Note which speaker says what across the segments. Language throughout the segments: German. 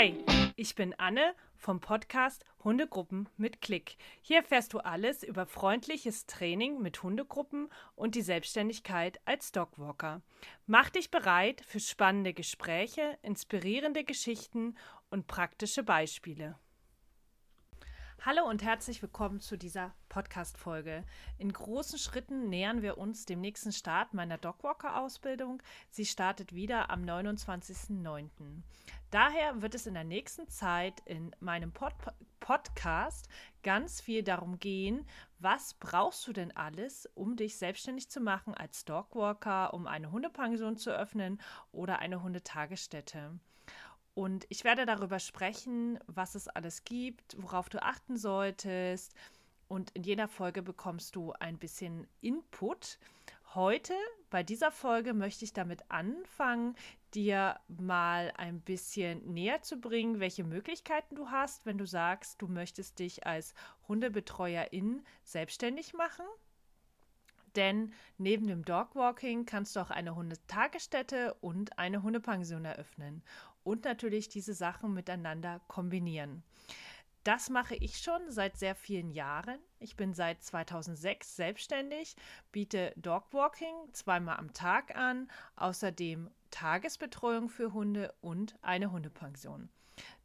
Speaker 1: Hi, ich bin Anne vom Podcast Hundegruppen mit Klick. Hier erfährst du alles über freundliches Training mit Hundegruppen und die Selbstständigkeit als Dogwalker. Mach dich bereit für spannende Gespräche, inspirierende Geschichten und praktische Beispiele. Hallo und herzlich willkommen zu dieser Podcast-Folge. In großen Schritten nähern wir uns dem nächsten Start meiner Dogwalker-Ausbildung. Sie startet wieder am 29.09. Daher wird es in der nächsten Zeit in meinem Pod Podcast ganz viel darum gehen, was brauchst du denn alles, um dich selbstständig zu machen als Dogwalker, um eine Hundepension zu öffnen oder eine Hundetagesstätte. Und ich werde darüber sprechen, was es alles gibt, worauf du achten solltest. Und in jeder Folge bekommst du ein bisschen Input. Heute, bei dieser Folge, möchte ich damit anfangen, dir mal ein bisschen näher zu bringen, welche Möglichkeiten du hast, wenn du sagst, du möchtest dich als Hundebetreuerin selbstständig machen. Denn neben dem Dogwalking kannst du auch eine Hundetagesstätte und eine Hundepension eröffnen und natürlich diese Sachen miteinander kombinieren. Das mache ich schon seit sehr vielen Jahren. Ich bin seit 2006 selbstständig, biete Dogwalking zweimal am Tag an, außerdem Tagesbetreuung für Hunde und eine Hundepension.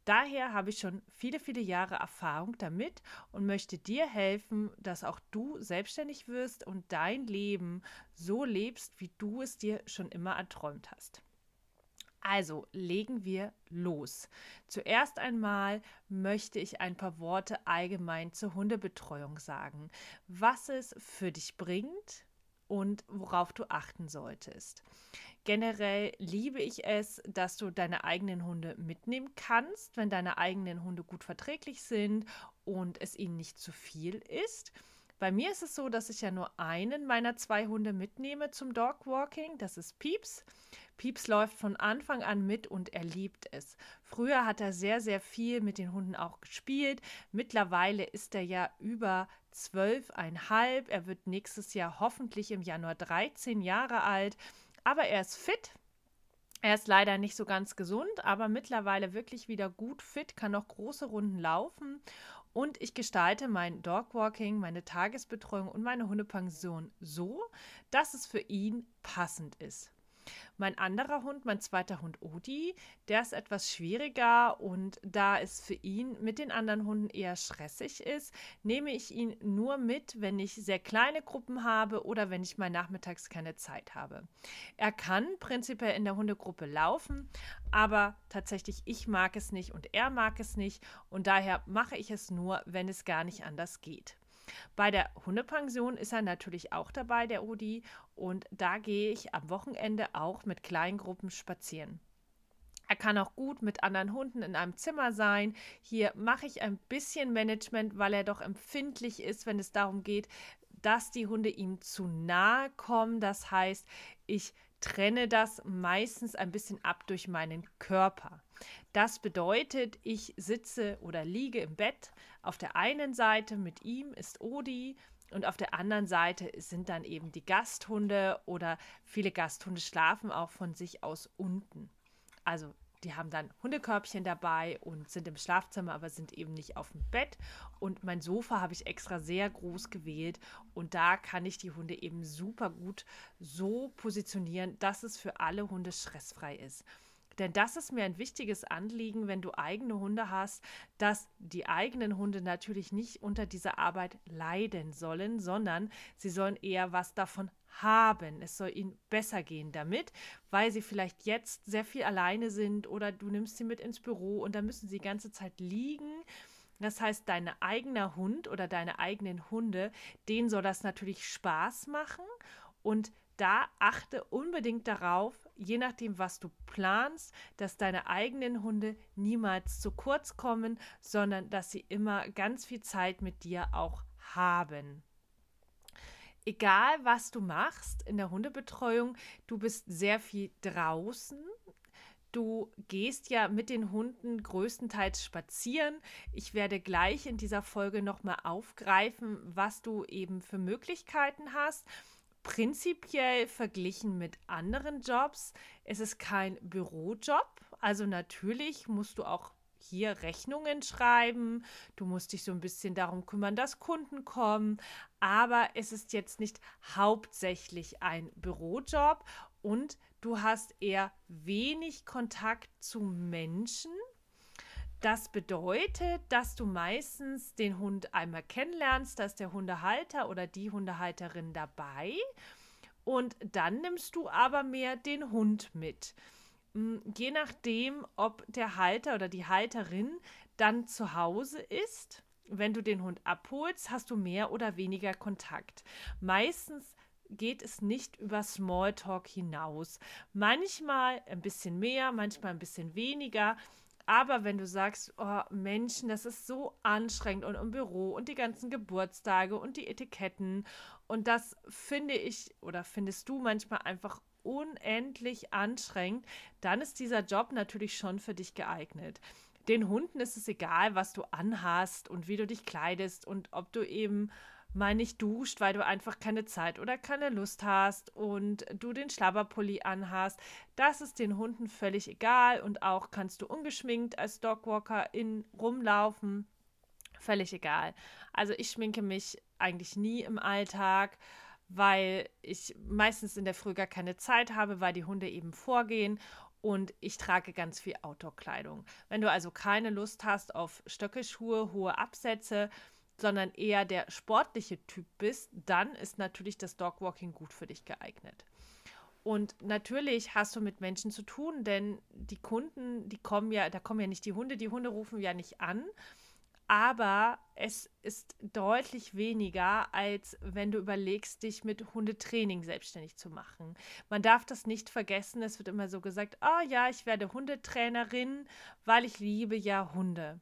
Speaker 1: Daher habe ich schon viele, viele Jahre Erfahrung damit und möchte dir helfen, dass auch du selbstständig wirst und dein Leben so lebst, wie du es dir schon immer erträumt hast. Also legen wir los. Zuerst einmal möchte ich ein paar Worte allgemein zur Hundebetreuung sagen, was es für dich bringt und worauf du achten solltest. Generell liebe ich es, dass du deine eigenen Hunde mitnehmen kannst, wenn deine eigenen Hunde gut verträglich sind und es ihnen nicht zu viel ist. Bei mir ist es so, dass ich ja nur einen meiner zwei Hunde mitnehme zum Dogwalking. Das ist Pieps. Pieps läuft von Anfang an mit und er liebt es. Früher hat er sehr, sehr viel mit den Hunden auch gespielt. Mittlerweile ist er ja über zwölfeinhalb. Er wird nächstes Jahr hoffentlich im Januar 13 Jahre alt. Aber er ist fit. Er ist leider nicht so ganz gesund, aber mittlerweile wirklich wieder gut fit, kann noch große Runden laufen und ich gestalte mein Dogwalking, meine Tagesbetreuung und meine Hundepension so, dass es für ihn passend ist. Mein anderer Hund, mein zweiter Hund Odi, der ist etwas schwieriger und da es für ihn mit den anderen Hunden eher stressig ist, nehme ich ihn nur mit, wenn ich sehr kleine Gruppen habe oder wenn ich mal nachmittags keine Zeit habe. Er kann prinzipiell in der Hundegruppe laufen, aber tatsächlich ich mag es nicht und er mag es nicht und daher mache ich es nur, wenn es gar nicht anders geht. Bei der Hundepension ist er natürlich auch dabei, der Odi, und da gehe ich am Wochenende auch mit Kleingruppen spazieren. Er kann auch gut mit anderen Hunden in einem Zimmer sein. Hier mache ich ein bisschen Management, weil er doch empfindlich ist, wenn es darum geht, dass die Hunde ihm zu nahe kommen. Das heißt, ich trenne das meistens ein bisschen ab durch meinen Körper. Das bedeutet, ich sitze oder liege im Bett. Auf der einen Seite mit ihm ist Odi und auf der anderen Seite sind dann eben die Gasthunde oder viele Gasthunde schlafen auch von sich aus unten. Also die haben dann Hundekörbchen dabei und sind im Schlafzimmer, aber sind eben nicht auf dem Bett. Und mein Sofa habe ich extra sehr groß gewählt und da kann ich die Hunde eben super gut so positionieren, dass es für alle Hunde stressfrei ist. Denn das ist mir ein wichtiges Anliegen, wenn du eigene Hunde hast, dass die eigenen Hunde natürlich nicht unter dieser Arbeit leiden sollen, sondern sie sollen eher was davon haben. Es soll ihnen besser gehen damit, weil sie vielleicht jetzt sehr viel alleine sind oder du nimmst sie mit ins Büro und da müssen sie die ganze Zeit liegen. Das heißt, dein eigener Hund oder deine eigenen Hunde, denen soll das natürlich Spaß machen und da achte unbedingt darauf, je nachdem, was du planst, dass deine eigenen Hunde niemals zu kurz kommen, sondern dass sie immer ganz viel Zeit mit dir auch haben. Egal, was du machst in der Hundebetreuung, du bist sehr viel draußen. Du gehst ja mit den Hunden größtenteils spazieren. Ich werde gleich in dieser Folge nochmal aufgreifen, was du eben für Möglichkeiten hast prinzipiell verglichen mit anderen Jobs ist es kein Bürojob. Also natürlich musst du auch hier Rechnungen schreiben, du musst dich so ein bisschen darum kümmern, dass Kunden kommen, aber es ist jetzt nicht hauptsächlich ein Bürojob und du hast eher wenig Kontakt zu Menschen. Das bedeutet, dass du meistens den Hund einmal kennenlernst, da ist der Hundehalter oder die Hundehalterin dabei und dann nimmst du aber mehr den Hund mit. Hm, je nachdem, ob der Halter oder die Halterin dann zu Hause ist, wenn du den Hund abholst, hast du mehr oder weniger Kontakt. Meistens geht es nicht über Smalltalk hinaus. Manchmal ein bisschen mehr, manchmal ein bisschen weniger. Aber wenn du sagst, oh Menschen, das ist so anstrengend und im Büro und die ganzen Geburtstage und die Etiketten und das finde ich oder findest du manchmal einfach unendlich anstrengend, dann ist dieser Job natürlich schon für dich geeignet. Den Hunden ist es egal, was du anhast und wie du dich kleidest und ob du eben mal nicht duscht, weil du einfach keine Zeit oder keine Lust hast und du den Schlabberpulli anhast. Das ist den Hunden völlig egal und auch kannst du ungeschminkt als Dogwalker in rumlaufen. Völlig egal. Also ich schminke mich eigentlich nie im Alltag, weil ich meistens in der Früh gar keine Zeit habe, weil die Hunde eben vorgehen und ich trage ganz viel Outdoor-Kleidung. Wenn du also keine Lust hast auf Stöckelschuhe, hohe Absätze, sondern eher der sportliche Typ bist, dann ist natürlich das Dogwalking gut für dich geeignet. Und natürlich hast du mit Menschen zu tun, denn die Kunden, die kommen ja, da kommen ja nicht die Hunde, die Hunde rufen ja nicht an, aber es ist deutlich weniger, als wenn du überlegst, dich mit Hundetraining selbstständig zu machen. Man darf das nicht vergessen. Es wird immer so gesagt, oh ja, ich werde Hundetrainerin, weil ich liebe ja Hunde.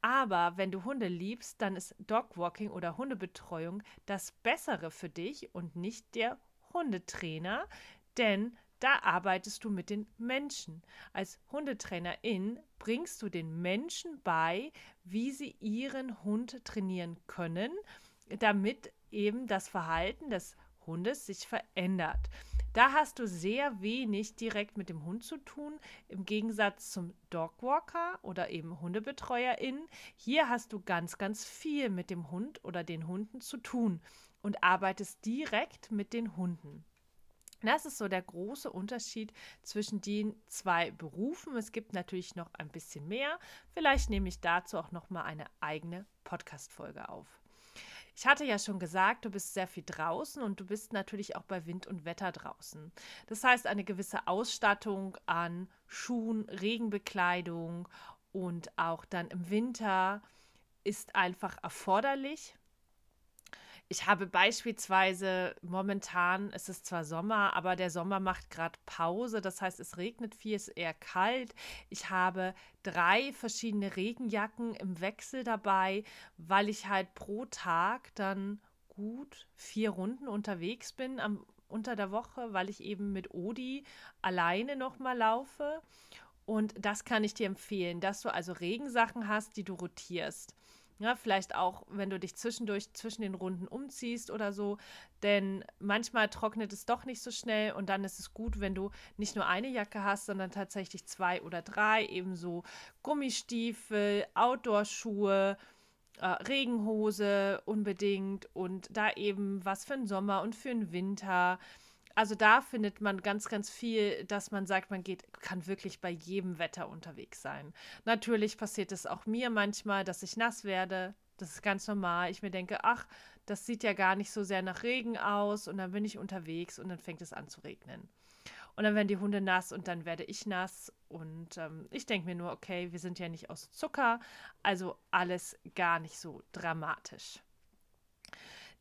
Speaker 1: Aber wenn du Hunde liebst, dann ist Dogwalking oder Hundebetreuung das Bessere für dich und nicht der Hundetrainer, denn da arbeitest du mit den Menschen. Als Hundetrainerin bringst du den Menschen bei, wie sie ihren Hund trainieren können, damit eben das Verhalten des Hundes sich verändert. Da hast du sehr wenig direkt mit dem Hund zu tun, im Gegensatz zum Dogwalker oder eben Hundebetreuerin. Hier hast du ganz, ganz viel mit dem Hund oder den Hunden zu tun und arbeitest direkt mit den Hunden. Das ist so der große Unterschied zwischen den zwei Berufen. Es gibt natürlich noch ein bisschen mehr. Vielleicht nehme ich dazu auch noch mal eine eigene Podcast-Folge auf. Ich hatte ja schon gesagt, du bist sehr viel draußen und du bist natürlich auch bei Wind und Wetter draußen. Das heißt, eine gewisse Ausstattung an Schuhen, Regenbekleidung und auch dann im Winter ist einfach erforderlich. Ich habe beispielsweise momentan, es ist zwar Sommer, aber der Sommer macht gerade Pause. Das heißt, es regnet viel, es ist eher kalt. Ich habe drei verschiedene Regenjacken im Wechsel dabei, weil ich halt pro Tag dann gut vier Runden unterwegs bin am, unter der Woche, weil ich eben mit Odi alleine nochmal laufe. Und das kann ich dir empfehlen, dass du also Regensachen hast, die du rotierst. Ja, vielleicht auch, wenn du dich zwischendurch zwischen den Runden umziehst oder so. Denn manchmal trocknet es doch nicht so schnell und dann ist es gut, wenn du nicht nur eine Jacke hast, sondern tatsächlich zwei oder drei. Ebenso Gummistiefel, Outdoor-Schuhe, äh, Regenhose unbedingt und da eben was für den Sommer und für den Winter also da findet man ganz, ganz viel, dass man sagt, man geht, kann wirklich bei jedem Wetter unterwegs sein. Natürlich passiert es auch mir manchmal, dass ich nass werde. Das ist ganz normal. Ich mir denke, ach, das sieht ja gar nicht so sehr nach Regen aus. Und dann bin ich unterwegs und dann fängt es an zu regnen. Und dann werden die Hunde nass und dann werde ich nass. Und ähm, ich denke mir nur, okay, wir sind ja nicht aus Zucker. Also alles gar nicht so dramatisch.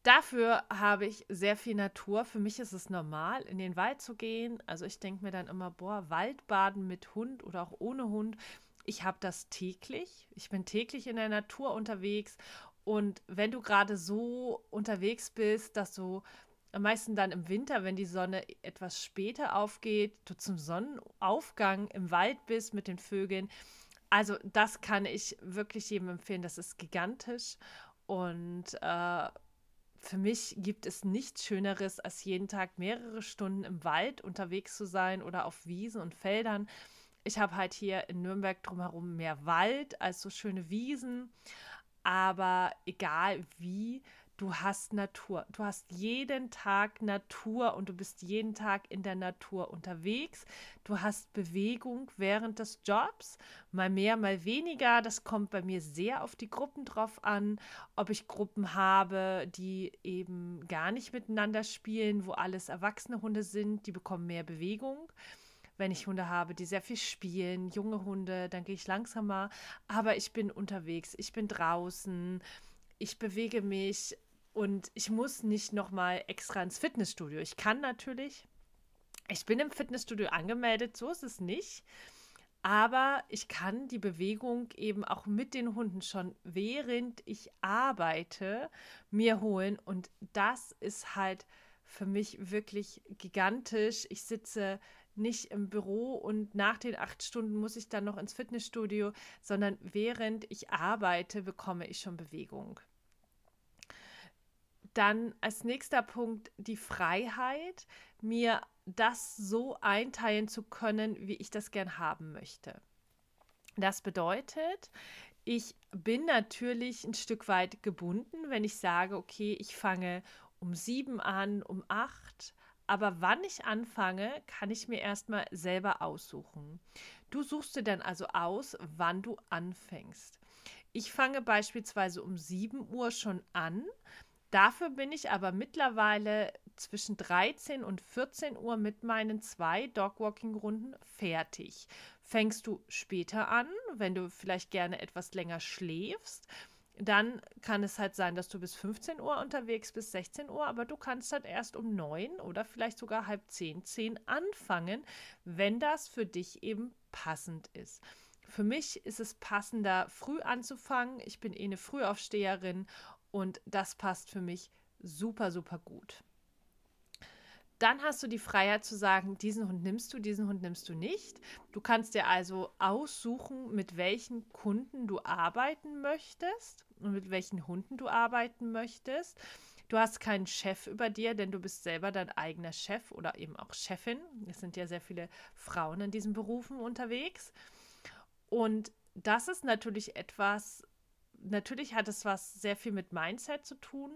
Speaker 1: Dafür habe ich sehr viel Natur. Für mich ist es normal, in den Wald zu gehen. Also ich denke mir dann immer, boah, Waldbaden mit Hund oder auch ohne Hund. Ich habe das täglich. Ich bin täglich in der Natur unterwegs. Und wenn du gerade so unterwegs bist, dass du am meisten dann im Winter, wenn die Sonne etwas später aufgeht, du zum Sonnenaufgang im Wald bist mit den Vögeln. Also das kann ich wirklich jedem empfehlen. Das ist gigantisch. Und äh, für mich gibt es nichts Schöneres, als jeden Tag mehrere Stunden im Wald unterwegs zu sein oder auf Wiesen und Feldern. Ich habe halt hier in Nürnberg drumherum mehr Wald als so schöne Wiesen. Aber egal wie, du hast Natur. Du hast jeden Tag Natur und du bist jeden Tag in der Natur unterwegs. Du hast Bewegung während des Jobs, mal mehr, mal weniger. Das kommt bei mir sehr auf die Gruppen drauf an, ob ich Gruppen habe, die eben gar nicht miteinander spielen, wo alles erwachsene Hunde sind, die bekommen mehr Bewegung. Wenn ich Hunde habe, die sehr viel spielen, junge Hunde, dann gehe ich langsamer, aber ich bin unterwegs, ich bin draußen, ich bewege mich, und ich muss nicht nochmal extra ins Fitnessstudio. Ich kann natürlich, ich bin im Fitnessstudio angemeldet, so ist es nicht. Aber ich kann die Bewegung eben auch mit den Hunden schon während ich arbeite mir holen. Und das ist halt für mich wirklich gigantisch. Ich sitze nicht im Büro und nach den acht Stunden muss ich dann noch ins Fitnessstudio, sondern während ich arbeite, bekomme ich schon Bewegung. Dann als nächster Punkt die Freiheit, mir das so einteilen zu können, wie ich das gern haben möchte. Das bedeutet, ich bin natürlich ein Stück weit gebunden, wenn ich sage, okay, ich fange um sieben an, um acht. Aber wann ich anfange, kann ich mir erstmal selber aussuchen. Du suchst dir dann also aus, wann du anfängst. Ich fange beispielsweise um 7 Uhr schon an, Dafür bin ich aber mittlerweile zwischen 13 und 14 Uhr mit meinen zwei Dogwalking-Runden fertig. Fängst du später an, wenn du vielleicht gerne etwas länger schläfst, dann kann es halt sein, dass du bis 15 Uhr unterwegs bist, 16 Uhr, aber du kannst halt erst um 9 oder vielleicht sogar halb 10, 10 anfangen, wenn das für dich eben passend ist. Für mich ist es passender, früh anzufangen. Ich bin eh eine Frühaufsteherin und das passt für mich super, super gut. Dann hast du die Freiheit zu sagen, diesen Hund nimmst du, diesen Hund nimmst du nicht. Du kannst dir also aussuchen, mit welchen Kunden du arbeiten möchtest und mit welchen Hunden du arbeiten möchtest. Du hast keinen Chef über dir, denn du bist selber dein eigener Chef oder eben auch Chefin. Es sind ja sehr viele Frauen in diesen Berufen unterwegs. Und das ist natürlich etwas, natürlich hat es was sehr viel mit Mindset zu tun,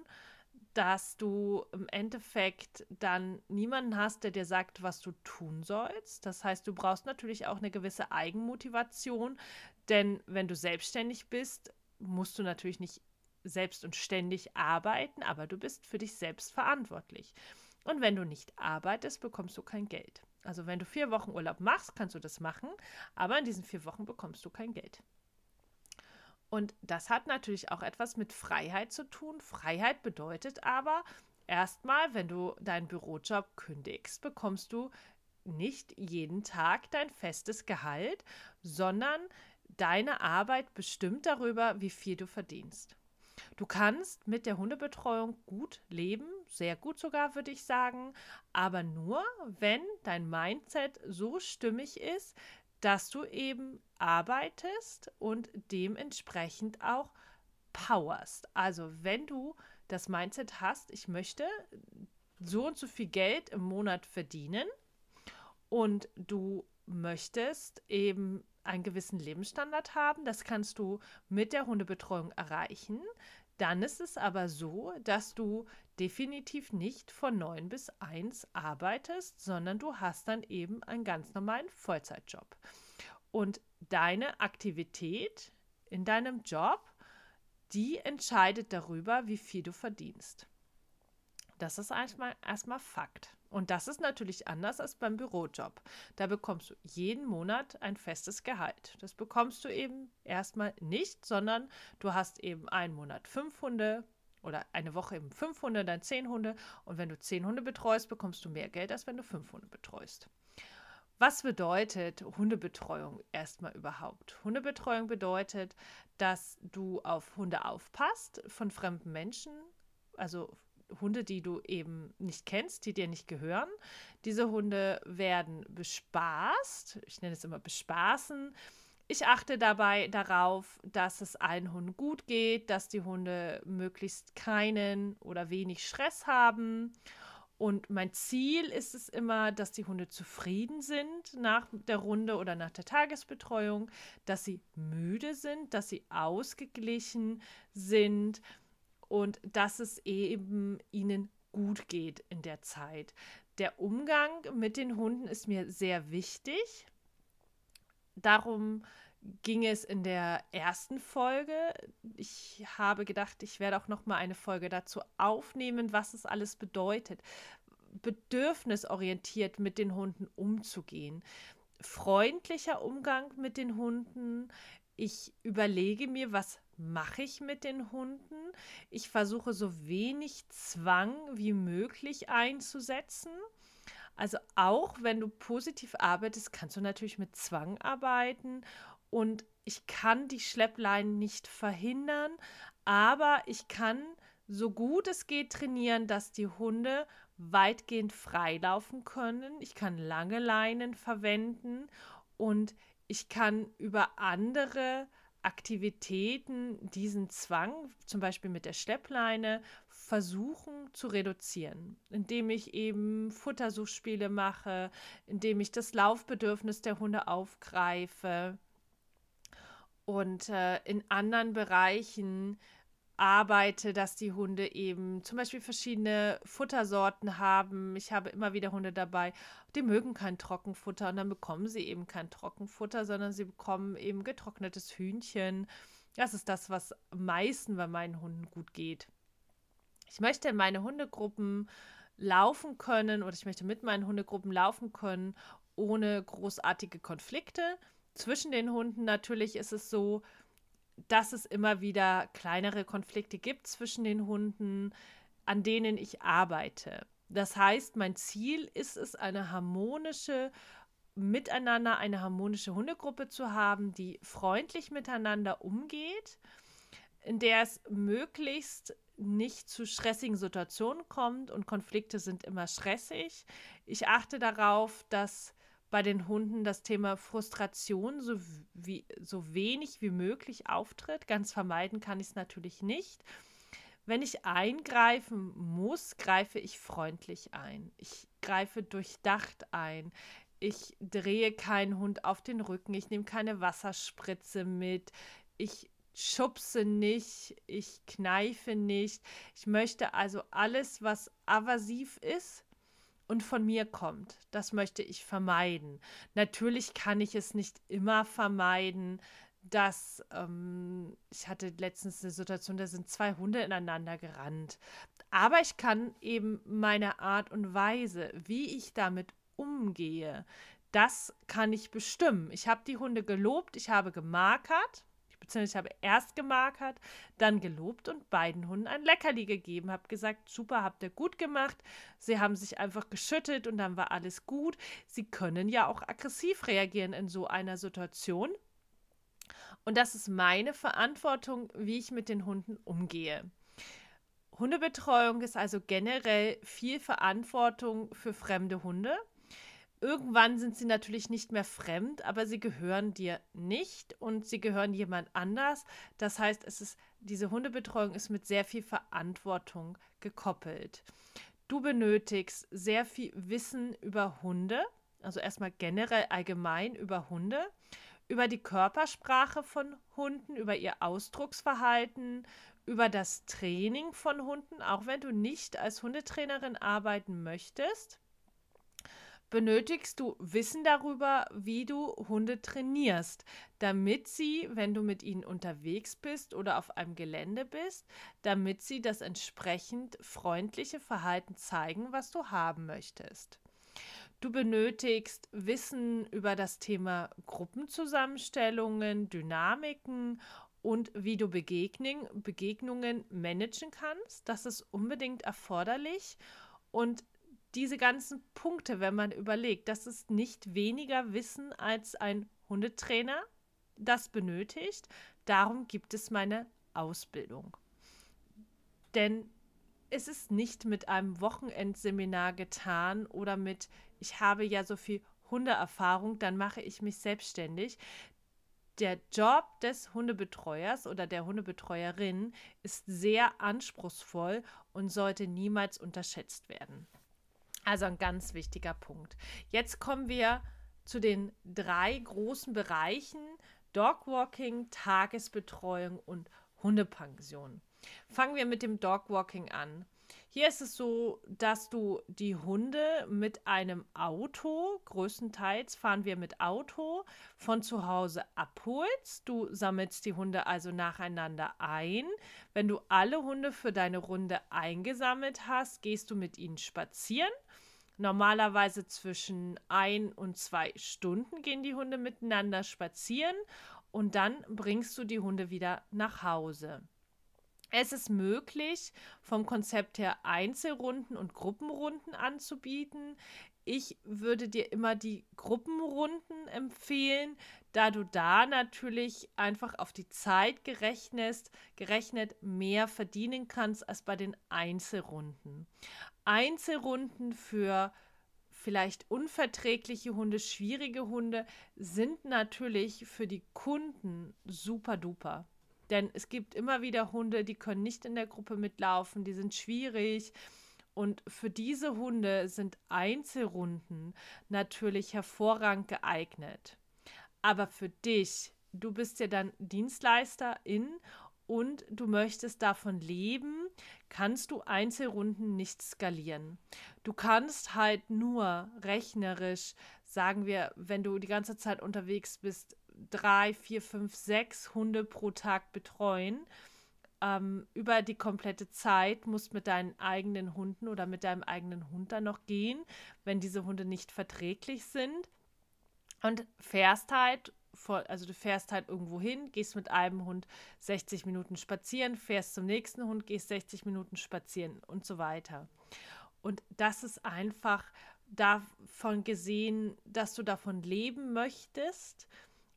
Speaker 1: dass du im Endeffekt dann niemanden hast, der dir sagt, was du tun sollst. Das heißt, du brauchst natürlich auch eine gewisse Eigenmotivation, denn wenn du selbstständig bist, musst du natürlich nicht selbst und ständig arbeiten, aber du bist für dich selbst verantwortlich. Und wenn du nicht arbeitest, bekommst du kein Geld. Also wenn du vier Wochen Urlaub machst, kannst du das machen, aber in diesen vier Wochen bekommst du kein Geld. Und das hat natürlich auch etwas mit Freiheit zu tun. Freiheit bedeutet aber, erstmal, wenn du deinen Bürojob kündigst, bekommst du nicht jeden Tag dein festes Gehalt, sondern deine Arbeit bestimmt darüber, wie viel du verdienst. Du kannst mit der Hundebetreuung gut leben, sehr gut sogar, würde ich sagen, aber nur, wenn dein Mindset so stimmig ist, dass du eben arbeitest und dementsprechend auch powerst. Also wenn du das Mindset hast, ich möchte so und so viel Geld im Monat verdienen und du möchtest eben einen gewissen Lebensstandard haben, das kannst du mit der Hundebetreuung erreichen. Dann ist es aber so, dass du definitiv nicht von 9 bis 1 arbeitest, sondern du hast dann eben einen ganz normalen Vollzeitjob. Und deine Aktivität in deinem Job, die entscheidet darüber, wie viel du verdienst. Das ist erstmal, erstmal Fakt. Und das ist natürlich anders als beim Bürojob. Da bekommst du jeden Monat ein festes Gehalt. Das bekommst du eben erstmal nicht, sondern du hast eben einen Monat fünf Hunde oder eine Woche eben fünf Hunde, dann zehn Hunde. Und wenn du zehn Hunde betreust, bekommst du mehr Geld, als wenn du fünf Hunde betreust. Was bedeutet Hundebetreuung erstmal überhaupt? Hundebetreuung bedeutet, dass du auf Hunde aufpasst von fremden Menschen, also Hunde, die du eben nicht kennst, die dir nicht gehören. Diese Hunde werden bespaßt. Ich nenne es immer bespaßen. Ich achte dabei darauf, dass es allen Hunden gut geht, dass die Hunde möglichst keinen oder wenig Stress haben Und mein Ziel ist es immer, dass die Hunde zufrieden sind nach der Runde oder nach der Tagesbetreuung, dass sie müde sind, dass sie ausgeglichen sind und dass es eben ihnen gut geht in der Zeit. Der Umgang mit den Hunden ist mir sehr wichtig. Darum ging es in der ersten Folge. Ich habe gedacht, ich werde auch noch mal eine Folge dazu aufnehmen, was es alles bedeutet, bedürfnisorientiert mit den Hunden umzugehen. Freundlicher Umgang mit den Hunden. Ich überlege mir, was mache ich mit den Hunden. Ich versuche so wenig Zwang wie möglich einzusetzen. Also auch wenn du positiv arbeitest, kannst du natürlich mit Zwang arbeiten und ich kann die Schleppleinen nicht verhindern, aber ich kann so gut es geht trainieren, dass die Hunde weitgehend freilaufen können. Ich kann lange Leinen verwenden und ich kann über andere Aktivitäten diesen Zwang, zum Beispiel mit der Schleppleine, versuchen zu reduzieren, indem ich eben Futtersuchspiele mache, indem ich das Laufbedürfnis der Hunde aufgreife, und äh, in anderen Bereichen arbeite, dass die Hunde eben zum Beispiel verschiedene Futtersorten haben. Ich habe immer wieder Hunde dabei, die mögen kein Trockenfutter und dann bekommen sie eben kein Trockenfutter, sondern sie bekommen eben getrocknetes Hühnchen. Das ist das, was am meisten bei meinen Hunden gut geht. Ich möchte in meine Hundegruppen laufen können oder ich möchte mit meinen Hundegruppen laufen können ohne großartige Konflikte zwischen den Hunden natürlich ist es so, dass es immer wieder kleinere Konflikte gibt zwischen den Hunden, an denen ich arbeite. Das heißt, mein Ziel ist es, eine harmonische Miteinander, eine harmonische Hundegruppe zu haben, die freundlich miteinander umgeht, in der es möglichst nicht zu stressigen Situationen kommt und Konflikte sind immer stressig. Ich achte darauf, dass bei den Hunden das Thema Frustration so, wie, so wenig wie möglich auftritt. Ganz vermeiden kann ich es natürlich nicht. Wenn ich eingreifen muss, greife ich freundlich ein. Ich greife durchdacht ein. Ich drehe keinen Hund auf den Rücken. Ich nehme keine Wasserspritze mit. Ich schubse nicht. Ich kneife nicht. Ich möchte also alles, was avasiv ist, und von mir kommt. Das möchte ich vermeiden. Natürlich kann ich es nicht immer vermeiden, dass ähm, ich hatte letztens eine Situation, da sind zwei Hunde ineinander gerannt. Aber ich kann eben meine Art und Weise, wie ich damit umgehe, das kann ich bestimmen. Ich habe die Hunde gelobt, ich habe gemarkert beziehungsweise ich habe erst gemarkert, dann gelobt und beiden Hunden ein Leckerli gegeben. Habe gesagt, super, habt ihr gut gemacht. Sie haben sich einfach geschüttet und dann war alles gut. Sie können ja auch aggressiv reagieren in so einer Situation. Und das ist meine Verantwortung, wie ich mit den Hunden umgehe. Hundebetreuung ist also generell viel Verantwortung für fremde Hunde. Irgendwann sind sie natürlich nicht mehr fremd, aber sie gehören dir nicht und sie gehören jemand anders. Das heißt, es ist, diese Hundebetreuung ist mit sehr viel Verantwortung gekoppelt. Du benötigst sehr viel Wissen über Hunde, also erstmal generell allgemein über Hunde, über die Körpersprache von Hunden, über ihr Ausdrucksverhalten, über das Training von Hunden, auch wenn du nicht als Hundetrainerin arbeiten möchtest benötigst du Wissen darüber, wie du Hunde trainierst, damit sie, wenn du mit ihnen unterwegs bist oder auf einem Gelände bist, damit sie das entsprechend freundliche Verhalten zeigen, was du haben möchtest. Du benötigst Wissen über das Thema Gruppenzusammenstellungen, Dynamiken und wie du Begegnungen managen kannst. Das ist unbedingt erforderlich. Und diese ganzen Punkte, wenn man überlegt, das ist nicht weniger Wissen als ein Hundetrainer das benötigt. Darum gibt es meine Ausbildung. Denn es ist nicht mit einem Wochenendseminar getan oder mit, ich habe ja so viel Hundeerfahrung, dann mache ich mich selbstständig. Der Job des Hundebetreuers oder der Hundebetreuerin ist sehr anspruchsvoll und sollte niemals unterschätzt werden. Also ein ganz wichtiger Punkt. Jetzt kommen wir zu den drei großen Bereichen Dogwalking, Tagesbetreuung und Hundepension. Fangen wir mit dem Dogwalking an. Hier ist es so, dass du die Hunde mit einem Auto, größtenteils fahren wir mit Auto, von zu Hause abholst. Du sammelst die Hunde also nacheinander ein. Wenn du alle Hunde für deine Runde eingesammelt hast, gehst du mit ihnen spazieren. Normalerweise zwischen ein und zwei Stunden gehen die Hunde miteinander spazieren und dann bringst du die Hunde wieder nach Hause. Es ist möglich, vom Konzept her Einzelrunden und Gruppenrunden anzubieten. Ich würde dir immer die Gruppenrunden empfehlen, da du da natürlich einfach auf die Zeit gerechnet, gerechnet mehr verdienen kannst als bei den Einzelrunden. Einzelrunden für vielleicht unverträgliche Hunde, schwierige Hunde sind natürlich für die Kunden super duper. Denn es gibt immer wieder Hunde, die können nicht in der Gruppe mitlaufen, die sind schwierig. Und für diese Hunde sind Einzelrunden natürlich hervorragend geeignet. Aber für dich, du bist ja dann Dienstleisterin und du möchtest davon leben, kannst du Einzelrunden nicht skalieren. Du kannst halt nur rechnerisch, sagen wir, wenn du die ganze Zeit unterwegs bist, drei, vier, fünf, sechs Hunde pro Tag betreuen. Ähm, über die komplette Zeit musst mit deinen eigenen Hunden oder mit deinem eigenen Hund dann noch gehen, wenn diese Hunde nicht verträglich sind. Und fährst halt, also du fährst halt irgendwo hin, gehst mit einem Hund 60 Minuten spazieren, fährst zum nächsten Hund, gehst 60 Minuten spazieren und so weiter. Und das ist einfach davon gesehen, dass du davon leben möchtest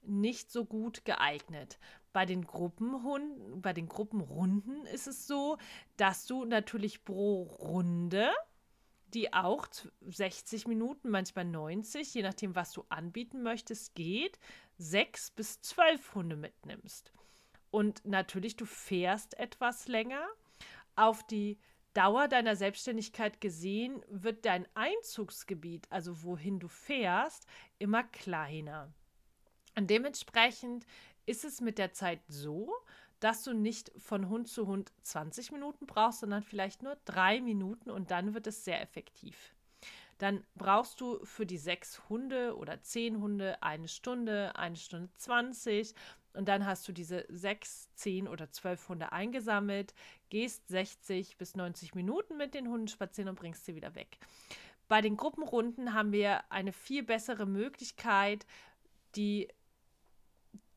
Speaker 1: nicht so gut geeignet. Bei den Gruppenhunden, bei den Gruppenrunden ist es so, dass du natürlich pro Runde, die auch 60 Minuten, manchmal 90, je nachdem, was du anbieten möchtest, geht, sechs bis zwölf Hunde mitnimmst. Und natürlich, du fährst etwas länger. Auf die Dauer deiner Selbstständigkeit gesehen wird dein Einzugsgebiet, also wohin du fährst, immer kleiner. Und dementsprechend ist es mit der Zeit so, dass du nicht von Hund zu Hund 20 Minuten brauchst, sondern vielleicht nur drei Minuten und dann wird es sehr effektiv. Dann brauchst du für die sechs Hunde oder zehn Hunde eine Stunde, eine Stunde 20 und dann hast du diese sechs, zehn oder zwölf Hunde eingesammelt, gehst 60 bis 90 Minuten mit den Hunden spazieren und bringst sie wieder weg. Bei den Gruppenrunden haben wir eine viel bessere Möglichkeit, die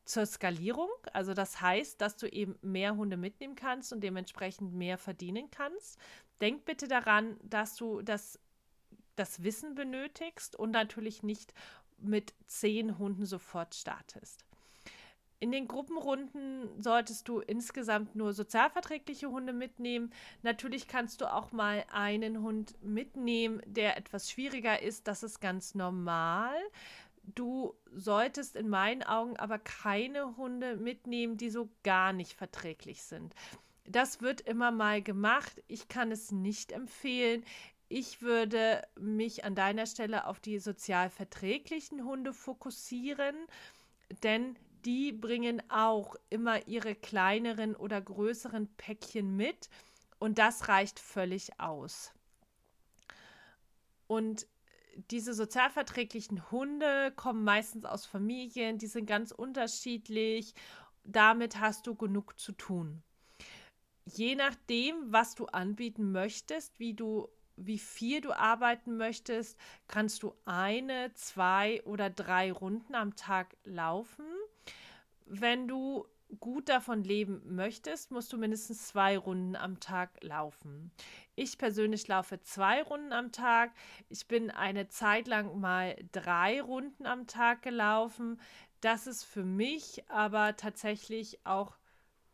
Speaker 1: zur Skalierung. Also das heißt, dass du eben mehr Hunde mitnehmen kannst und dementsprechend mehr verdienen kannst. Denk bitte daran, dass du das, das Wissen benötigst und natürlich nicht mit zehn Hunden sofort startest. In den Gruppenrunden solltest du insgesamt nur sozialverträgliche Hunde mitnehmen. Natürlich kannst du auch mal einen Hund mitnehmen, der etwas schwieriger ist. Das ist ganz normal. Du solltest in meinen Augen aber keine Hunde mitnehmen, die so gar nicht verträglich sind. Das wird immer mal gemacht. Ich kann es nicht empfehlen. Ich würde mich an deiner Stelle auf die sozial verträglichen Hunde fokussieren, denn die bringen auch immer ihre kleineren oder größeren Päckchen mit und das reicht völlig aus. Und diese sozialverträglichen Hunde kommen meistens aus Familien, die sind ganz unterschiedlich. Damit hast du genug zu tun. Je nachdem, was du anbieten möchtest, wie du wie viel du arbeiten möchtest, kannst du eine, zwei oder drei Runden am Tag laufen. Wenn du gut davon leben möchtest, musst du mindestens zwei Runden am Tag laufen. Ich persönlich laufe zwei Runden am Tag. Ich bin eine Zeit lang mal drei Runden am Tag gelaufen. Das ist für mich aber tatsächlich auch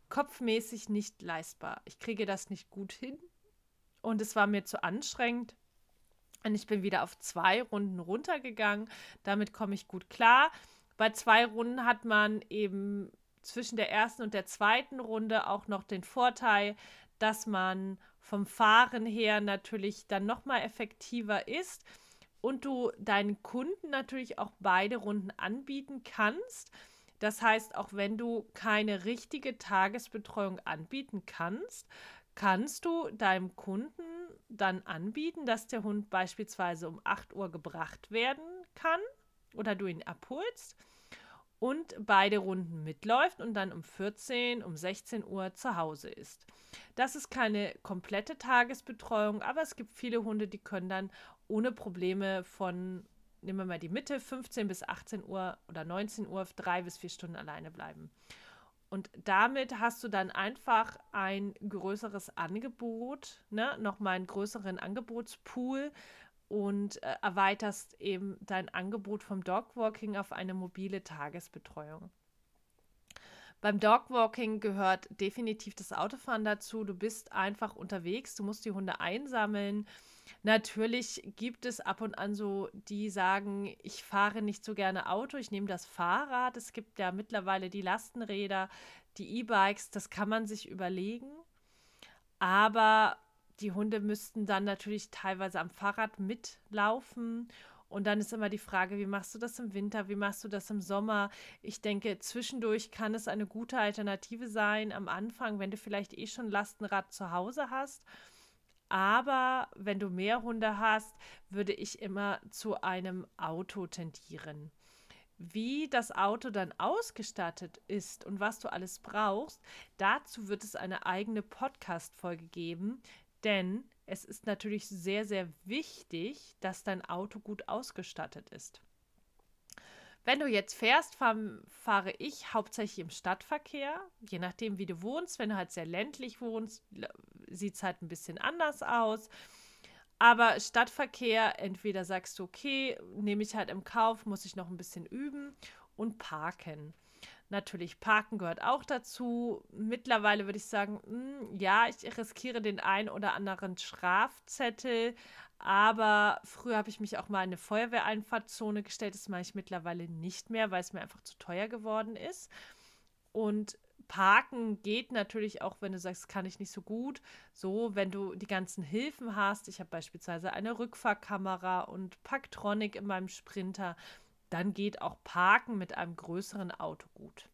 Speaker 1: kopfmäßig nicht leistbar. Ich kriege das nicht gut hin und es war mir zu anstrengend. Und ich bin wieder auf zwei Runden runtergegangen. Damit komme ich gut klar. Bei zwei Runden hat man eben zwischen der ersten und der zweiten Runde auch noch den Vorteil, dass man vom Fahren her natürlich dann nochmal effektiver ist und du deinen Kunden natürlich auch beide Runden anbieten kannst. Das heißt, auch wenn du keine richtige Tagesbetreuung anbieten kannst, kannst du deinem Kunden dann anbieten, dass der Hund beispielsweise um 8 Uhr gebracht werden kann oder du ihn abholst und beide Runden mitläuft und dann um 14, um 16 Uhr zu Hause ist. Das ist keine komplette Tagesbetreuung, aber es gibt viele Hunde, die können dann ohne Probleme von, nehmen wir mal die Mitte, 15 bis 18 Uhr oder 19 Uhr, drei bis vier Stunden alleine bleiben. Und damit hast du dann einfach ein größeres Angebot, ne? nochmal einen größeren Angebotspool und äh, erweiterst eben dein Angebot vom Dogwalking auf eine mobile Tagesbetreuung. Beim Dogwalking gehört definitiv das Autofahren dazu. Du bist einfach unterwegs, du musst die Hunde einsammeln. Natürlich gibt es ab und an so, die sagen, ich fahre nicht so gerne Auto, ich nehme das Fahrrad. Es gibt ja mittlerweile die Lastenräder, die E-Bikes, das kann man sich überlegen. Aber die Hunde müssten dann natürlich teilweise am Fahrrad mitlaufen. Und dann ist immer die Frage, wie machst du das im Winter, wie machst du das im Sommer? Ich denke, zwischendurch kann es eine gute Alternative sein am Anfang, wenn du vielleicht eh schon Lastenrad zu Hause hast. Aber wenn du mehr Hunde hast, würde ich immer zu einem Auto tendieren. Wie das Auto dann ausgestattet ist und was du alles brauchst, dazu wird es eine eigene Podcast-Folge geben, denn es ist natürlich sehr, sehr wichtig, dass dein Auto gut ausgestattet ist. Wenn du jetzt fährst, fahr, fahre ich hauptsächlich im Stadtverkehr. Je nachdem, wie du wohnst. Wenn du halt sehr ländlich wohnst, sieht es halt ein bisschen anders aus. Aber Stadtverkehr, entweder sagst du, okay, nehme ich halt im Kauf, muss ich noch ein bisschen üben und parken. Natürlich, Parken gehört auch dazu. Mittlerweile würde ich sagen, mh, hm, ja, ich riskiere den ein oder anderen Strafzettel. Aber früher habe ich mich auch mal in eine Feuerwehreinfahrtzone gestellt. Das mache ich mittlerweile nicht mehr, weil es mir einfach zu teuer geworden ist. Und Parken geht natürlich auch, wenn du sagst, kann ich nicht so gut. So, wenn du die ganzen Hilfen hast. Ich habe beispielsweise eine Rückfahrkamera und Parktronic in meinem Sprinter dann geht auch Parken mit einem größeren Auto gut.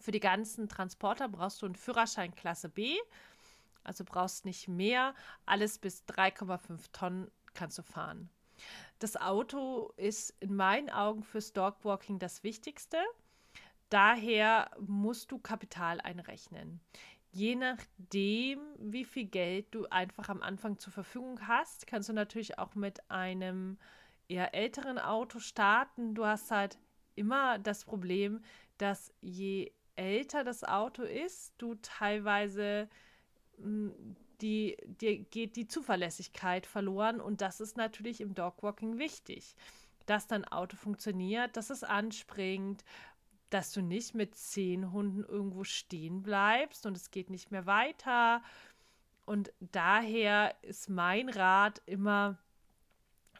Speaker 1: Für die ganzen Transporter brauchst du einen Führerschein Klasse B, also brauchst nicht mehr. Alles bis 3,5 Tonnen kannst du fahren. Das Auto ist in meinen Augen fürs Dogwalking das Wichtigste. Daher musst du Kapital einrechnen. Je nachdem, wie viel Geld du einfach am Anfang zur Verfügung hast, kannst du natürlich auch mit einem eher älteren Auto starten. Du hast halt immer das Problem, dass je älter das Auto ist, du teilweise hm, die, dir geht die Zuverlässigkeit verloren und das ist natürlich im Dogwalking wichtig, dass dein Auto funktioniert, dass es anspringt, dass du nicht mit zehn Hunden irgendwo stehen bleibst und es geht nicht mehr weiter. Und daher ist mein Rat immer,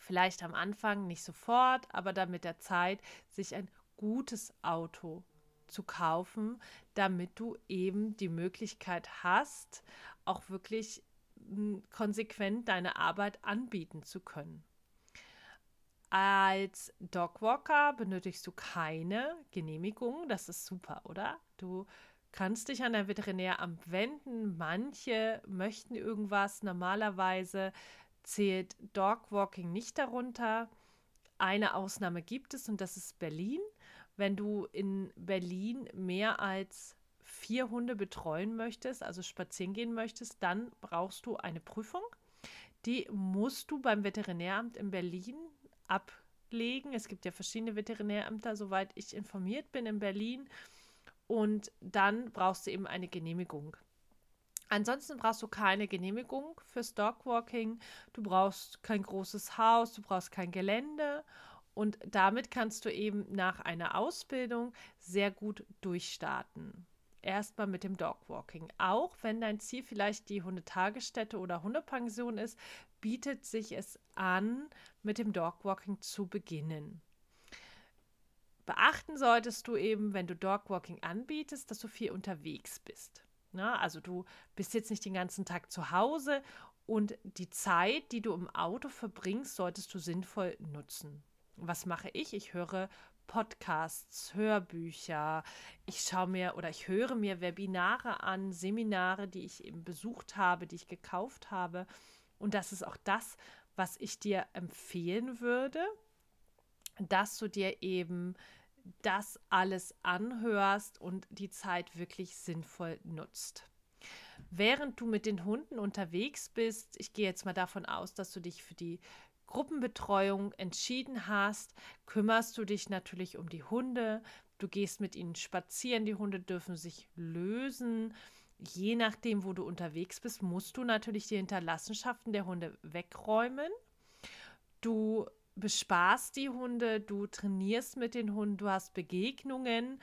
Speaker 1: Vielleicht am Anfang nicht sofort, aber dann mit der Zeit sich ein gutes Auto zu kaufen, damit du eben die Möglichkeit hast, auch wirklich hm, konsequent deine Arbeit anbieten zu können. Als Dogwalker benötigst du keine Genehmigung. Das ist super, oder? Du kannst dich an dein Veterinäramt wenden. Manche möchten irgendwas. Normalerweise zählt Dogwalking nicht darunter. Eine Ausnahme gibt es und das ist Berlin. Wenn du in Berlin mehr als vier Hunde betreuen möchtest, also spazieren gehen möchtest, dann brauchst du eine Prüfung. Die musst du beim Veterinäramt in Berlin ablegen. Es gibt ja verschiedene Veterinärämter, soweit ich informiert bin, in Berlin. Und dann brauchst du eben eine Genehmigung. Ansonsten brauchst du keine Genehmigung fürs Dogwalking. Du brauchst kein großes Haus, du brauchst kein Gelände. Und damit kannst du eben nach einer Ausbildung sehr gut durchstarten. Erstmal mit dem Dogwalking. Auch wenn dein Ziel vielleicht die Hundetagesstätte oder Hundepension ist, bietet sich es an, mit dem Dogwalking zu beginnen. Beachten solltest du eben, wenn du Dogwalking anbietest, dass du viel unterwegs bist. Na, also du bist jetzt nicht den ganzen Tag zu Hause und die Zeit, die du im Auto verbringst, solltest du sinnvoll nutzen. Was mache ich? Ich höre Podcasts, Hörbücher. Ich schaue mir oder ich höre mir Webinare an, Seminare, die ich eben besucht habe, die ich gekauft habe. Und das ist auch das, was ich dir empfehlen würde, dass du dir eben das alles anhörst und die Zeit wirklich sinnvoll nutzt. Während du mit den Hunden unterwegs bist, ich gehe jetzt mal davon aus, dass du dich für die Gruppenbetreuung entschieden hast, kümmerst du dich natürlich um die Hunde. Du gehst mit ihnen spazieren, die Hunde dürfen sich lösen. Je nachdem, wo du unterwegs bist, musst du natürlich die Hinterlassenschaften der Hunde wegräumen. Du bespaßt die Hunde, du trainierst mit den Hunden, du hast Begegnungen,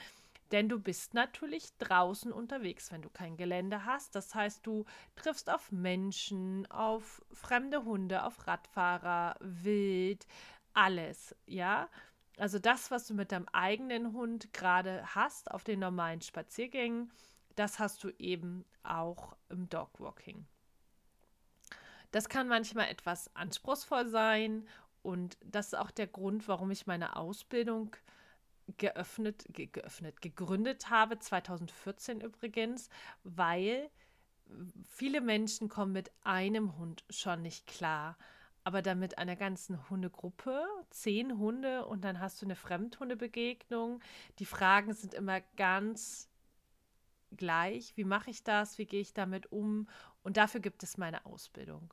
Speaker 1: denn du bist natürlich draußen unterwegs, wenn du kein Gelände hast. Das heißt, du triffst auf Menschen, auf fremde Hunde, auf Radfahrer, Wild, alles, ja. Also das, was du mit deinem eigenen Hund gerade hast auf den normalen Spaziergängen, das hast du eben auch im Dogwalking. Das kann manchmal etwas anspruchsvoll sein und das ist auch der Grund, warum ich meine Ausbildung geöffnet, ge geöffnet, gegründet habe, 2014 übrigens, weil viele Menschen kommen mit einem Hund schon nicht klar. Aber dann mit einer ganzen Hundegruppe, zehn Hunde und dann hast du eine Fremdhundebegegnung. Die Fragen sind immer ganz gleich. Wie mache ich das? Wie gehe ich damit um? Und dafür gibt es meine Ausbildung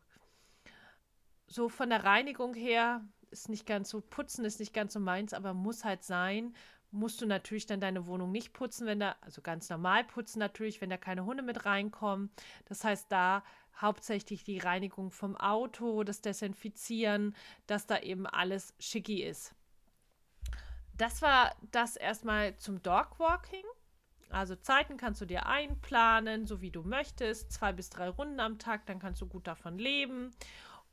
Speaker 1: so von der Reinigung her ist nicht ganz so, putzen ist nicht ganz so meins, aber muss halt sein. Musst du natürlich dann deine Wohnung nicht putzen, wenn da, also ganz normal putzen natürlich, wenn da keine Hunde mit reinkommen. Das heißt, da hauptsächlich die Reinigung vom Auto, das Desinfizieren, dass da eben alles schicki ist. Das war das erstmal zum Dogwalking. Also Zeiten kannst du dir einplanen, so wie du möchtest, zwei bis drei Runden am Tag, dann kannst du gut davon leben.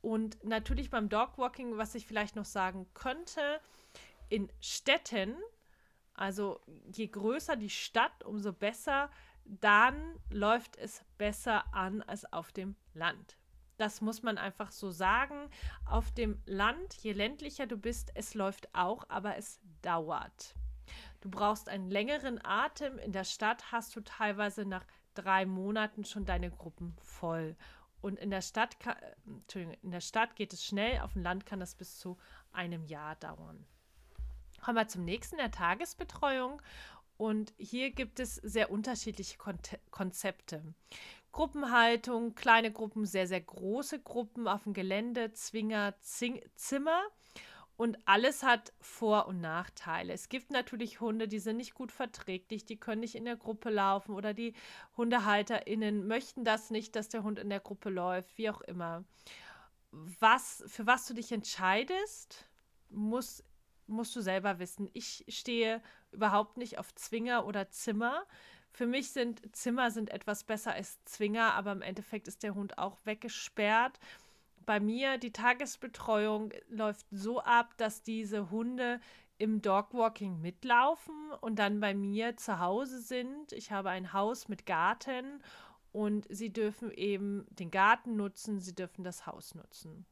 Speaker 1: Und natürlich beim Dogwalking, was ich vielleicht noch sagen könnte, in Städten, also je größer die Stadt, umso besser, dann läuft es besser an als auf dem Land. Das muss man einfach so sagen. Auf dem Land, je ländlicher du bist, es läuft auch, aber es dauert. Du brauchst einen längeren Atem. In der Stadt hast du teilweise nach drei Monaten schon deine Gruppen voll. Und in der Stadt, kann, Entschuldigung, in der Stadt geht es schnell, auf dem Land kann das bis zu einem Jahr dauern. Kommen wir zum nächsten, der Tagesbetreuung. Und hier gibt es sehr unterschiedliche Konzepte. Gruppenhaltung, kleine Gruppen, sehr, sehr große Gruppen auf dem Gelände, Zwinger, Zing Zimmer und alles hat Vor- und Nachteile. Es gibt natürlich Hunde, die sind nicht gut verträglich, die können nicht in der Gruppe laufen oder die HundehalterInnen möchten das nicht, dass der Hund in der Gruppe läuft, wie auch immer. Was, für was du dich entscheidest, muss, musst du selber wissen. Ich stehe überhaupt nicht auf Zwinger oder Zimmer. Für mich sind Zimmer sind etwas besser als Zwinger, aber im Endeffekt ist der Hund auch weggesperrt bei mir, die Tagesbetreuung läuft so ab, dass diese Hunde im Dogwalking mitlaufen und dann bei mir zu Hause sind. Ich habe ein Haus mit Garten und sie dürfen eben den Garten nutzen, sie dürfen das Haus nutzen.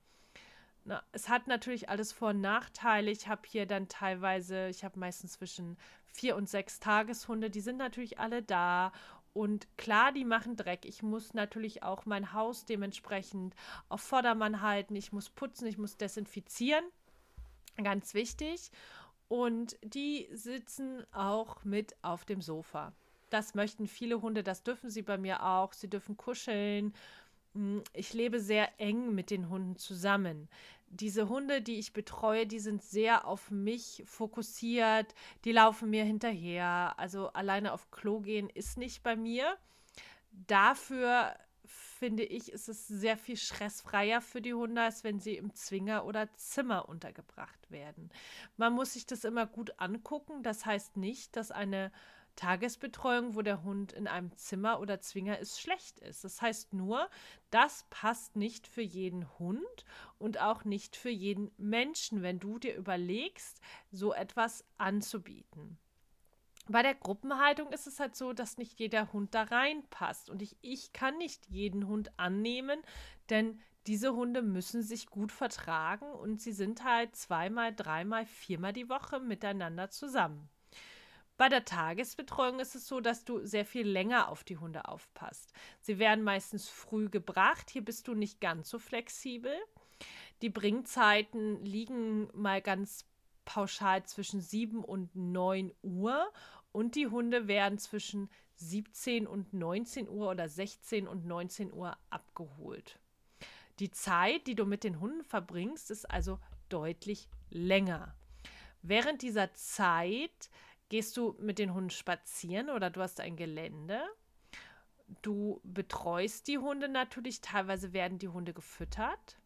Speaker 1: Na, es hat natürlich alles Vor- und Nachteile. Ich habe hier dann teilweise, ich habe meistens zwischen vier und sechs Tageshunde, die sind natürlich alle da und klar, die machen Dreck. Ich muss natürlich auch mein Haus dementsprechend auf Vordermann halten. Ich muss putzen, ich muss desinfizieren. Ganz wichtig. Und die sitzen auch mit auf dem Sofa. Das möchten viele Hunde, das dürfen sie bei mir auch. Sie dürfen kuscheln. Hm, ich lebe sehr eng mit den Hunden zusammen diese Hunde, die ich betreue, die sind sehr auf mich fokussiert, die laufen mir hinterher. Also alleine auf Klo gehen ist nicht bei mir. Dafür finde ich, ist es sehr viel stressfreier für die Hunde, als wenn sie im Zwinger oder Zimmer untergebracht werden. Man muss sich das immer gut angucken. Das heißt nicht, dass eine Tagesbetreuung, wo der Hund in einem Zimmer oder Zwinger ist, schlecht ist. Das heißt nur, das passt nicht für jeden Hund und auch nicht für jeden Menschen, wenn du dir überlegst, so etwas anzubieten. Bei der Gruppenhaltung ist es halt so, dass nicht jeder Hund da reinpasst. Und ich, ich kann nicht jeden Hund annehmen, denn diese Hunde müssen sich gut vertragen und sie sind halt zweimal, dreimal, viermal die Woche miteinander zusammen. Bei der Tagesbetreuung ist es so, dass du sehr viel länger auf die Hunde aufpasst. Sie werden meistens früh gebracht. Hier bist du nicht ganz so flexibel. Die Bringzeiten liegen mal ganz pauschal zwischen 7 und 9 Uhr und die Hunde werden zwischen 17 und 19 Uhr oder 16 und 19 Uhr abgeholt. Die Zeit, die du mit den Hunden verbringst, ist also deutlich länger. Während dieser Zeit gehst du mit den Hunden spazieren oder du hast ein Gelände. Du betreust die Hunde natürlich, teilweise werden die Hunde gefüttert.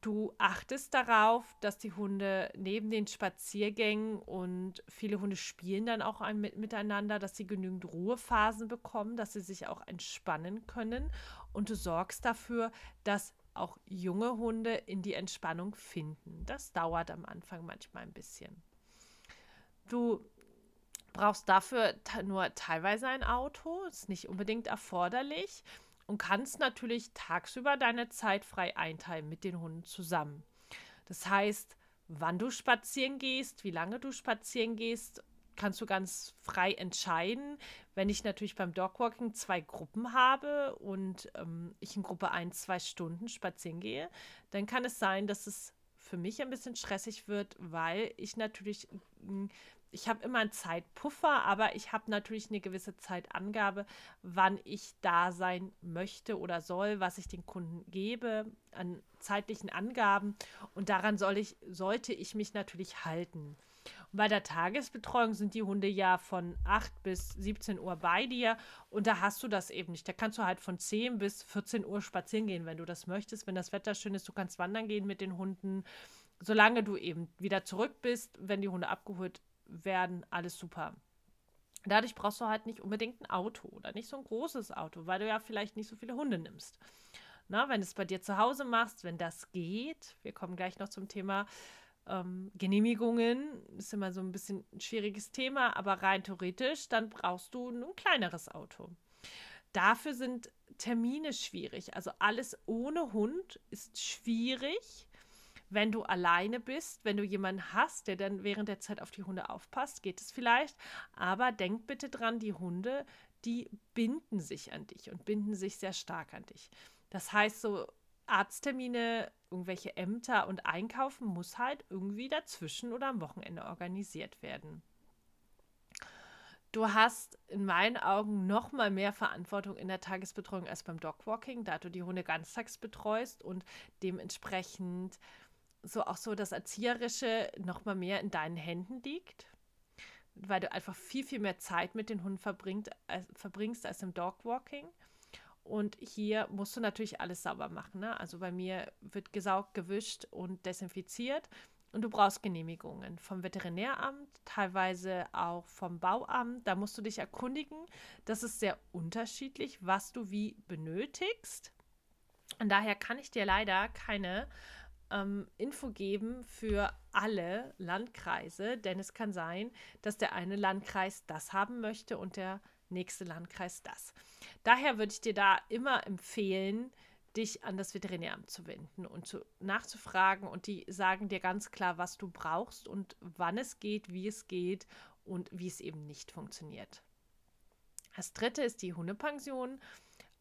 Speaker 1: Du achtest darauf, dass die Hunde neben den Spaziergängen und viele Hunde spielen dann auch mit, miteinander, dass sie genügend Ruhephasen bekommen, dass sie sich auch entspannen können. Und du sorgst dafür, dass auch junge Hunde in die Entspannung finden. Das dauert am Anfang manchmal ein bisschen. Du brauchst dafür nur teilweise ein Auto, ist nicht unbedingt erforderlich und kannst natürlich tagsüber deine Zeit frei einteilen mit den Hunden zusammen. Das heißt, wann du spazieren gehst, wie lange du spazieren gehst, kannst du ganz frei entscheiden. Wenn ich natürlich beim Dogwalking zwei Gruppen habe und ähm, ich in Gruppe ein, zwei Stunden spazieren gehe, dann kann es sein, dass es für mich ein bisschen stressig wird, weil ich natürlich ich habe immer einen Zeitpuffer, aber ich habe natürlich eine gewisse Zeitangabe, wann ich da sein möchte oder soll, was ich den Kunden gebe an zeitlichen Angaben und daran soll ich, sollte ich mich natürlich halten. Und bei der Tagesbetreuung sind die Hunde ja von 8 bis 17 Uhr bei dir und da hast du das eben nicht. Da kannst du halt von 10 bis 14 Uhr spazieren gehen, wenn du das möchtest. Wenn das Wetter schön ist, du kannst wandern gehen mit den Hunden, solange du eben wieder zurück bist, wenn die Hunde abgeholt werden, alles super. Dadurch brauchst du halt nicht unbedingt ein Auto oder nicht so ein großes Auto, weil du ja vielleicht nicht so viele Hunde nimmst. Na, wenn du es bei dir zu Hause machst, wenn das geht, wir kommen gleich noch zum Thema ähm, Genehmigungen, ist immer so ein bisschen ein schwieriges Thema, aber rein theoretisch, dann brauchst du ein kleineres Auto. Dafür sind Termine schwierig. Also alles ohne Hund ist schwierig wenn du alleine bist, wenn du jemanden hast, der dann während der Zeit auf die Hunde aufpasst, geht es vielleicht. Aber denk bitte dran, die Hunde, die binden sich an dich und binden sich sehr stark an dich. Das heißt, so Arzttermine, irgendwelche Ämter und Einkaufen muss halt irgendwie dazwischen oder am Wochenende organisiert werden. Du hast in meinen Augen noch mal mehr Verantwortung in der Tagesbetreuung als beim Dogwalking, da du die Hunde ganztags betreust und dementsprechend so auch so das Erzieherische noch mal mehr in deinen Händen liegt, weil du einfach viel, viel mehr Zeit mit den Hunden verbringt, als, verbringst als im Dogwalking. Und hier musst du natürlich alles sauber machen. Ne? Also bei mir wird gesaugt, gewischt und desinfiziert. Und du brauchst Genehmigungen vom Veterinäramt, teilweise auch vom Bauamt. Da musst du dich erkundigen. Das ist sehr unterschiedlich, was du wie benötigst. Und daher kann ich dir leider keine ähm, Info geben für alle Landkreise, denn es kann sein, dass der eine Landkreis das haben möchte und der nächste Landkreis das. Daher würde ich dir da immer empfehlen, dich an das Veterinäramt zu wenden und zu, nachzufragen und die sagen dir ganz klar, was du brauchst und wann es geht, wie es geht und wie es eben nicht funktioniert. Das dritte ist die Hundepension.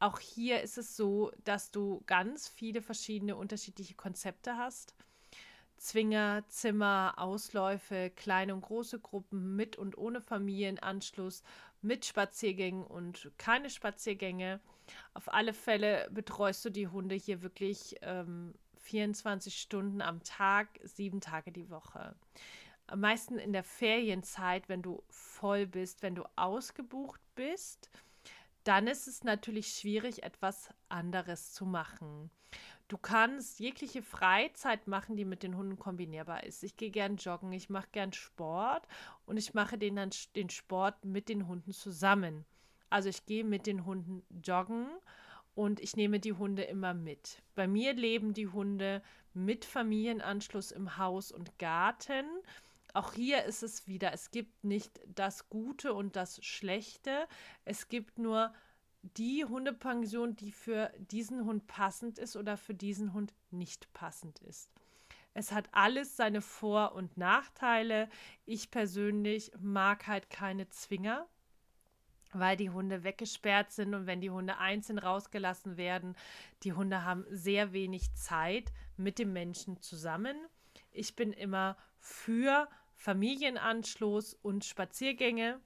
Speaker 1: Auch hier ist es so, dass du ganz viele verschiedene unterschiedliche Konzepte hast. Zwinger, Zimmer, Ausläufe, kleine und große Gruppen mit und ohne Familienanschluss, mit Spaziergängen und keine Spaziergänge. Auf alle Fälle betreust du die Hunde hier wirklich ähm, 24 Stunden am Tag, sieben Tage die Woche. Am meisten in der Ferienzeit, wenn du voll bist, wenn du ausgebucht bist dann ist es natürlich schwierig, etwas anderes zu machen. Du kannst jegliche Freizeit machen, die mit den Hunden kombinierbar ist. Ich gehe gern joggen, ich mache gern Sport und ich mache den dann den Sport mit den Hunden zusammen. Also ich gehe mit den Hunden joggen und ich nehme die Hunde immer mit. Bei mir leben die Hunde mit Familienanschluss im Haus und Garten. Auch hier ist es wieder, es gibt nicht das Gute und das Schlechte. Es gibt nur die Hundepension, die für diesen Hund passend ist oder für diesen Hund nicht passend ist. Es hat alles seine Vor- und Nachteile. Ich persönlich mag halt keine Zwinger, weil die Hunde weggesperrt sind und wenn die Hunde einzeln rausgelassen werden, die Hunde haben sehr wenig Zeit mit dem Menschen zusammen. Ich bin immer für Familienanschluss und Spaziergänge.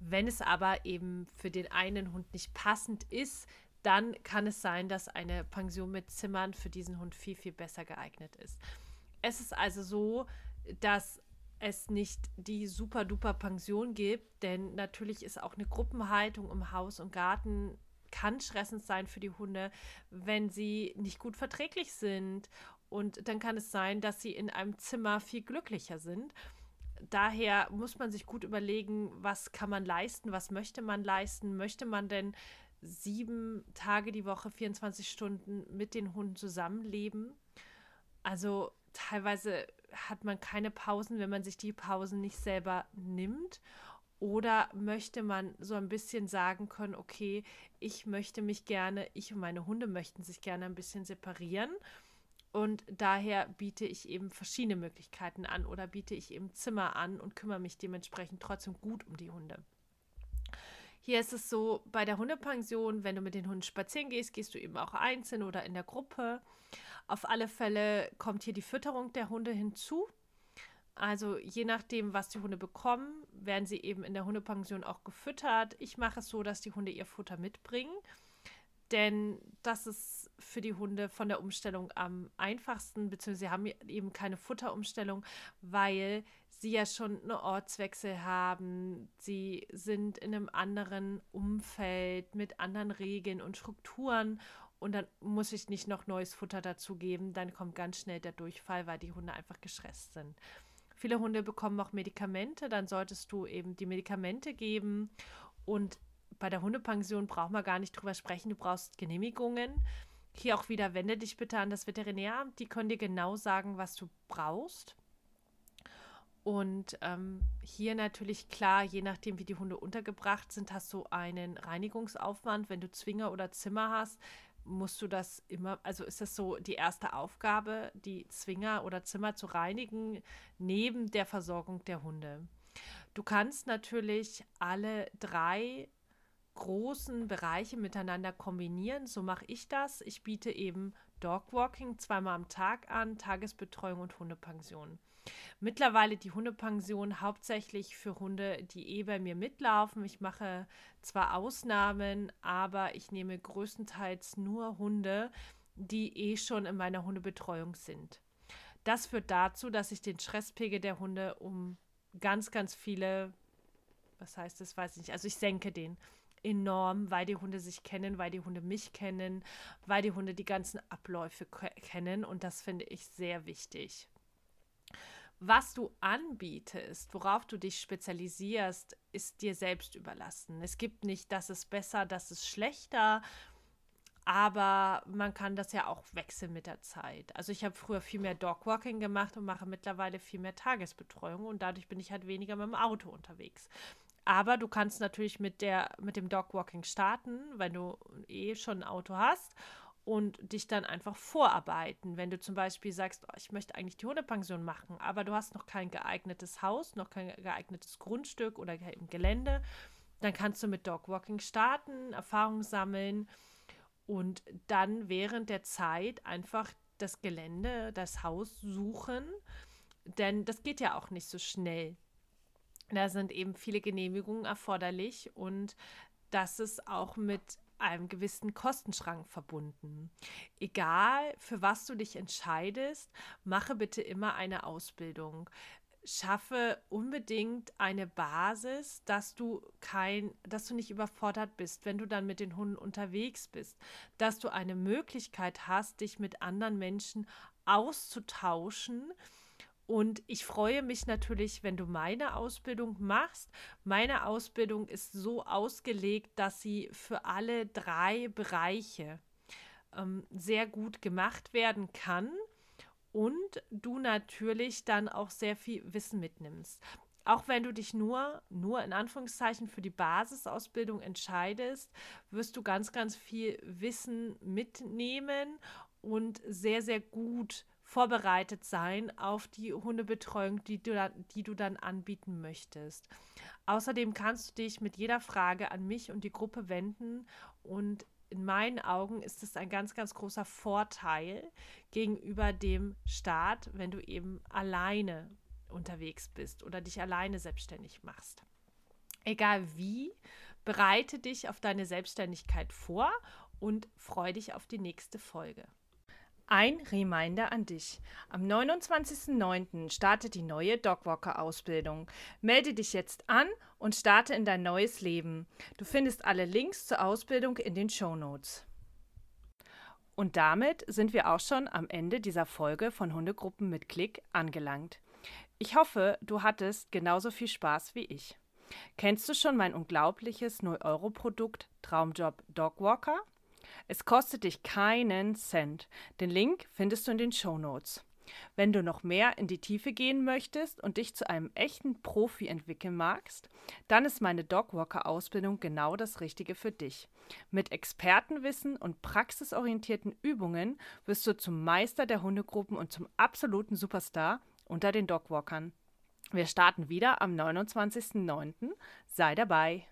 Speaker 1: Wenn es aber eben für den einen Hund nicht passend ist, dann kann es sein, dass eine Pension mit Zimmern für diesen Hund viel, viel besser geeignet ist. Es ist also so, dass es nicht die super duper Pension gibt, denn natürlich ist auch eine Gruppenhaltung im Haus und Garten kann stressend sein für die Hunde, wenn sie nicht gut verträglich sind. Und dann kann es sein, dass sie in einem Zimmer viel glücklicher sind. Daher muss man sich gut überlegen, was kann man leisten, was möchte man leisten. Möchte man denn sieben Tage die Woche, 24 Stunden mit den Hunden zusammenleben? Also teilweise hat man keine Pausen, wenn man sich die Pausen nicht selber nimmt. Oder möchte man so ein bisschen sagen können, okay, ich möchte mich gerne, ich und meine Hunde möchten sich gerne ein bisschen separieren. Und daher biete ich eben verschiedene Möglichkeiten an oder biete ich eben Zimmer an und kümmere mich dementsprechend trotzdem gut um die Hunde. Hier ist es so, bei der Hundepension, wenn du mit den Hunden spazieren gehst, gehst du eben auch einzeln oder in der Gruppe. Auf alle Fälle kommt hier die Fütterung der Hunde hinzu. Also je nachdem, was die Hunde bekommen, werden sie eben in der Hundepension auch gefüttert. Ich mache es so, dass die Hunde ihr Futter mitbringen. Denn das ist für die Hunde von der Umstellung am einfachsten, beziehungsweise sie haben eben keine Futterumstellung, weil sie ja schon einen Ortswechsel haben. Sie sind in einem anderen Umfeld mit anderen Regeln und Strukturen und dann muss ich nicht noch neues Futter dazugeben. Dann kommt ganz schnell der Durchfall, weil die Hunde einfach gestresst sind. Viele Hunde bekommen auch Medikamente, dann solltest du eben die Medikamente geben. Und bei der Hundepension braucht man gar nicht drüber sprechen, du brauchst Genehmigungen. Hier auch wieder, wende dich bitte an das Veterinäramt, die können dir genau sagen, was du brauchst. Und ähm, hier natürlich klar, je nachdem, wie die Hunde untergebracht sind, hast du einen Reinigungsaufwand. Wenn du Zwinger oder Zimmer hast, musst du das immer, also ist das so die erste Aufgabe, die Zwinger oder Zimmer zu reinigen, neben der Versorgung der Hunde. Du kannst natürlich alle drei großen Bereiche miteinander kombinieren. So mache ich das. Ich biete eben Dogwalking zweimal am Tag an, Tagesbetreuung und Hundepension. Mittlerweile die Hundepension hauptsächlich für Hunde, die eh bei mir mitlaufen. Ich mache zwar Ausnahmen, aber ich nehme größtenteils nur Hunde, die eh schon in meiner Hundebetreuung sind. Das führt dazu, dass ich den Stresspegel der Hunde um ganz, ganz viele, was heißt das, weiß ich nicht, also ich senke den enorm, weil die Hunde sich kennen, weil die Hunde mich kennen, weil die Hunde die ganzen Abläufe kennen und das finde ich sehr wichtig was du anbietest, worauf du dich spezialisierst, ist dir selbst überlassen. Es gibt nicht, das ist besser, das ist schlechter, aber man kann das ja auch wechseln mit der Zeit. Also ich habe früher viel mehr Dogwalking gemacht und mache mittlerweile viel mehr Tagesbetreuung und dadurch bin ich halt weniger mit dem Auto unterwegs. Aber du kannst natürlich mit der mit dem Dogwalking starten, wenn du eh schon ein Auto hast und dich dann einfach vorarbeiten. Wenn du zum Beispiel sagst, oh, ich möchte eigentlich die Hundepension machen, aber du hast noch kein geeignetes Haus, noch kein geeignetes Grundstück oder Gelände, dann kannst du mit Dogwalking starten, Erfahrung sammeln und dann während der Zeit einfach das Gelände, das Haus suchen, denn das geht ja auch nicht so schnell. Da sind eben viele Genehmigungen erforderlich und das ist auch mit einem gewissen Kostenschrank verbunden. Egal, für was du dich entscheidest, mache bitte immer eine Ausbildung. Schaffe unbedingt eine Basis, dass du kein, dass du nicht überfordert bist, wenn du dann mit den Hunden unterwegs bist, dass du eine Möglichkeit hast, dich mit anderen Menschen auszutauschen, und ich freue mich natürlich, wenn du meine Ausbildung machst. Meine Ausbildung ist so ausgelegt, dass sie für alle drei Bereiche ähm, sehr gut gemacht werden kann. und du natürlich dann auch sehr viel Wissen mitnimmst. Auch wenn du dich nur, nur in Anführungszeichen für die Basisausbildung entscheidest, wirst du ganz, ganz viel Wissen mitnehmen und sehr, sehr gut vorbereitet sein auf die Hundebetreuung, die du, dann, die du dann anbieten möchtest. Außerdem kannst du dich mit jeder Frage an mich und die Gruppe wenden und in meinen Augen ist es ein ganz, ganz großer Vorteil gegenüber dem Staat, wenn du eben alleine unterwegs bist oder dich alleine selbstständig machst. Egal wie, bereite dich auf deine Selbstständigkeit vor und freue dich auf die nächste Folge. Ein Reminder an dich. Am 29.09. startet die neue Dogwalker-Ausbildung. Melde dich jetzt an und starte in dein neues Leben. Du findest alle Links zur Ausbildung in den Show Notes. Und damit sind wir auch schon am Ende dieser Folge von Hundegruppen mit Klick angelangt. Ich hoffe, du hattest genauso viel Spaß wie ich. Kennst du schon mein unglaubliches 0-Euro-Produkt Traumjob Dogwalker? Es kostet dich keinen Cent. Den Link findest du in den Show Notes. Wenn du noch mehr in die Tiefe gehen möchtest und dich zu einem echten Profi entwickeln magst, dann ist meine Dogwalker-Ausbildung genau das Richtige für dich. Mit Expertenwissen und praxisorientierten Übungen wirst du zum Meister der Hundegruppen und zum absoluten Superstar unter den Dogwalkern. Wir starten wieder am 29.09. Sei dabei!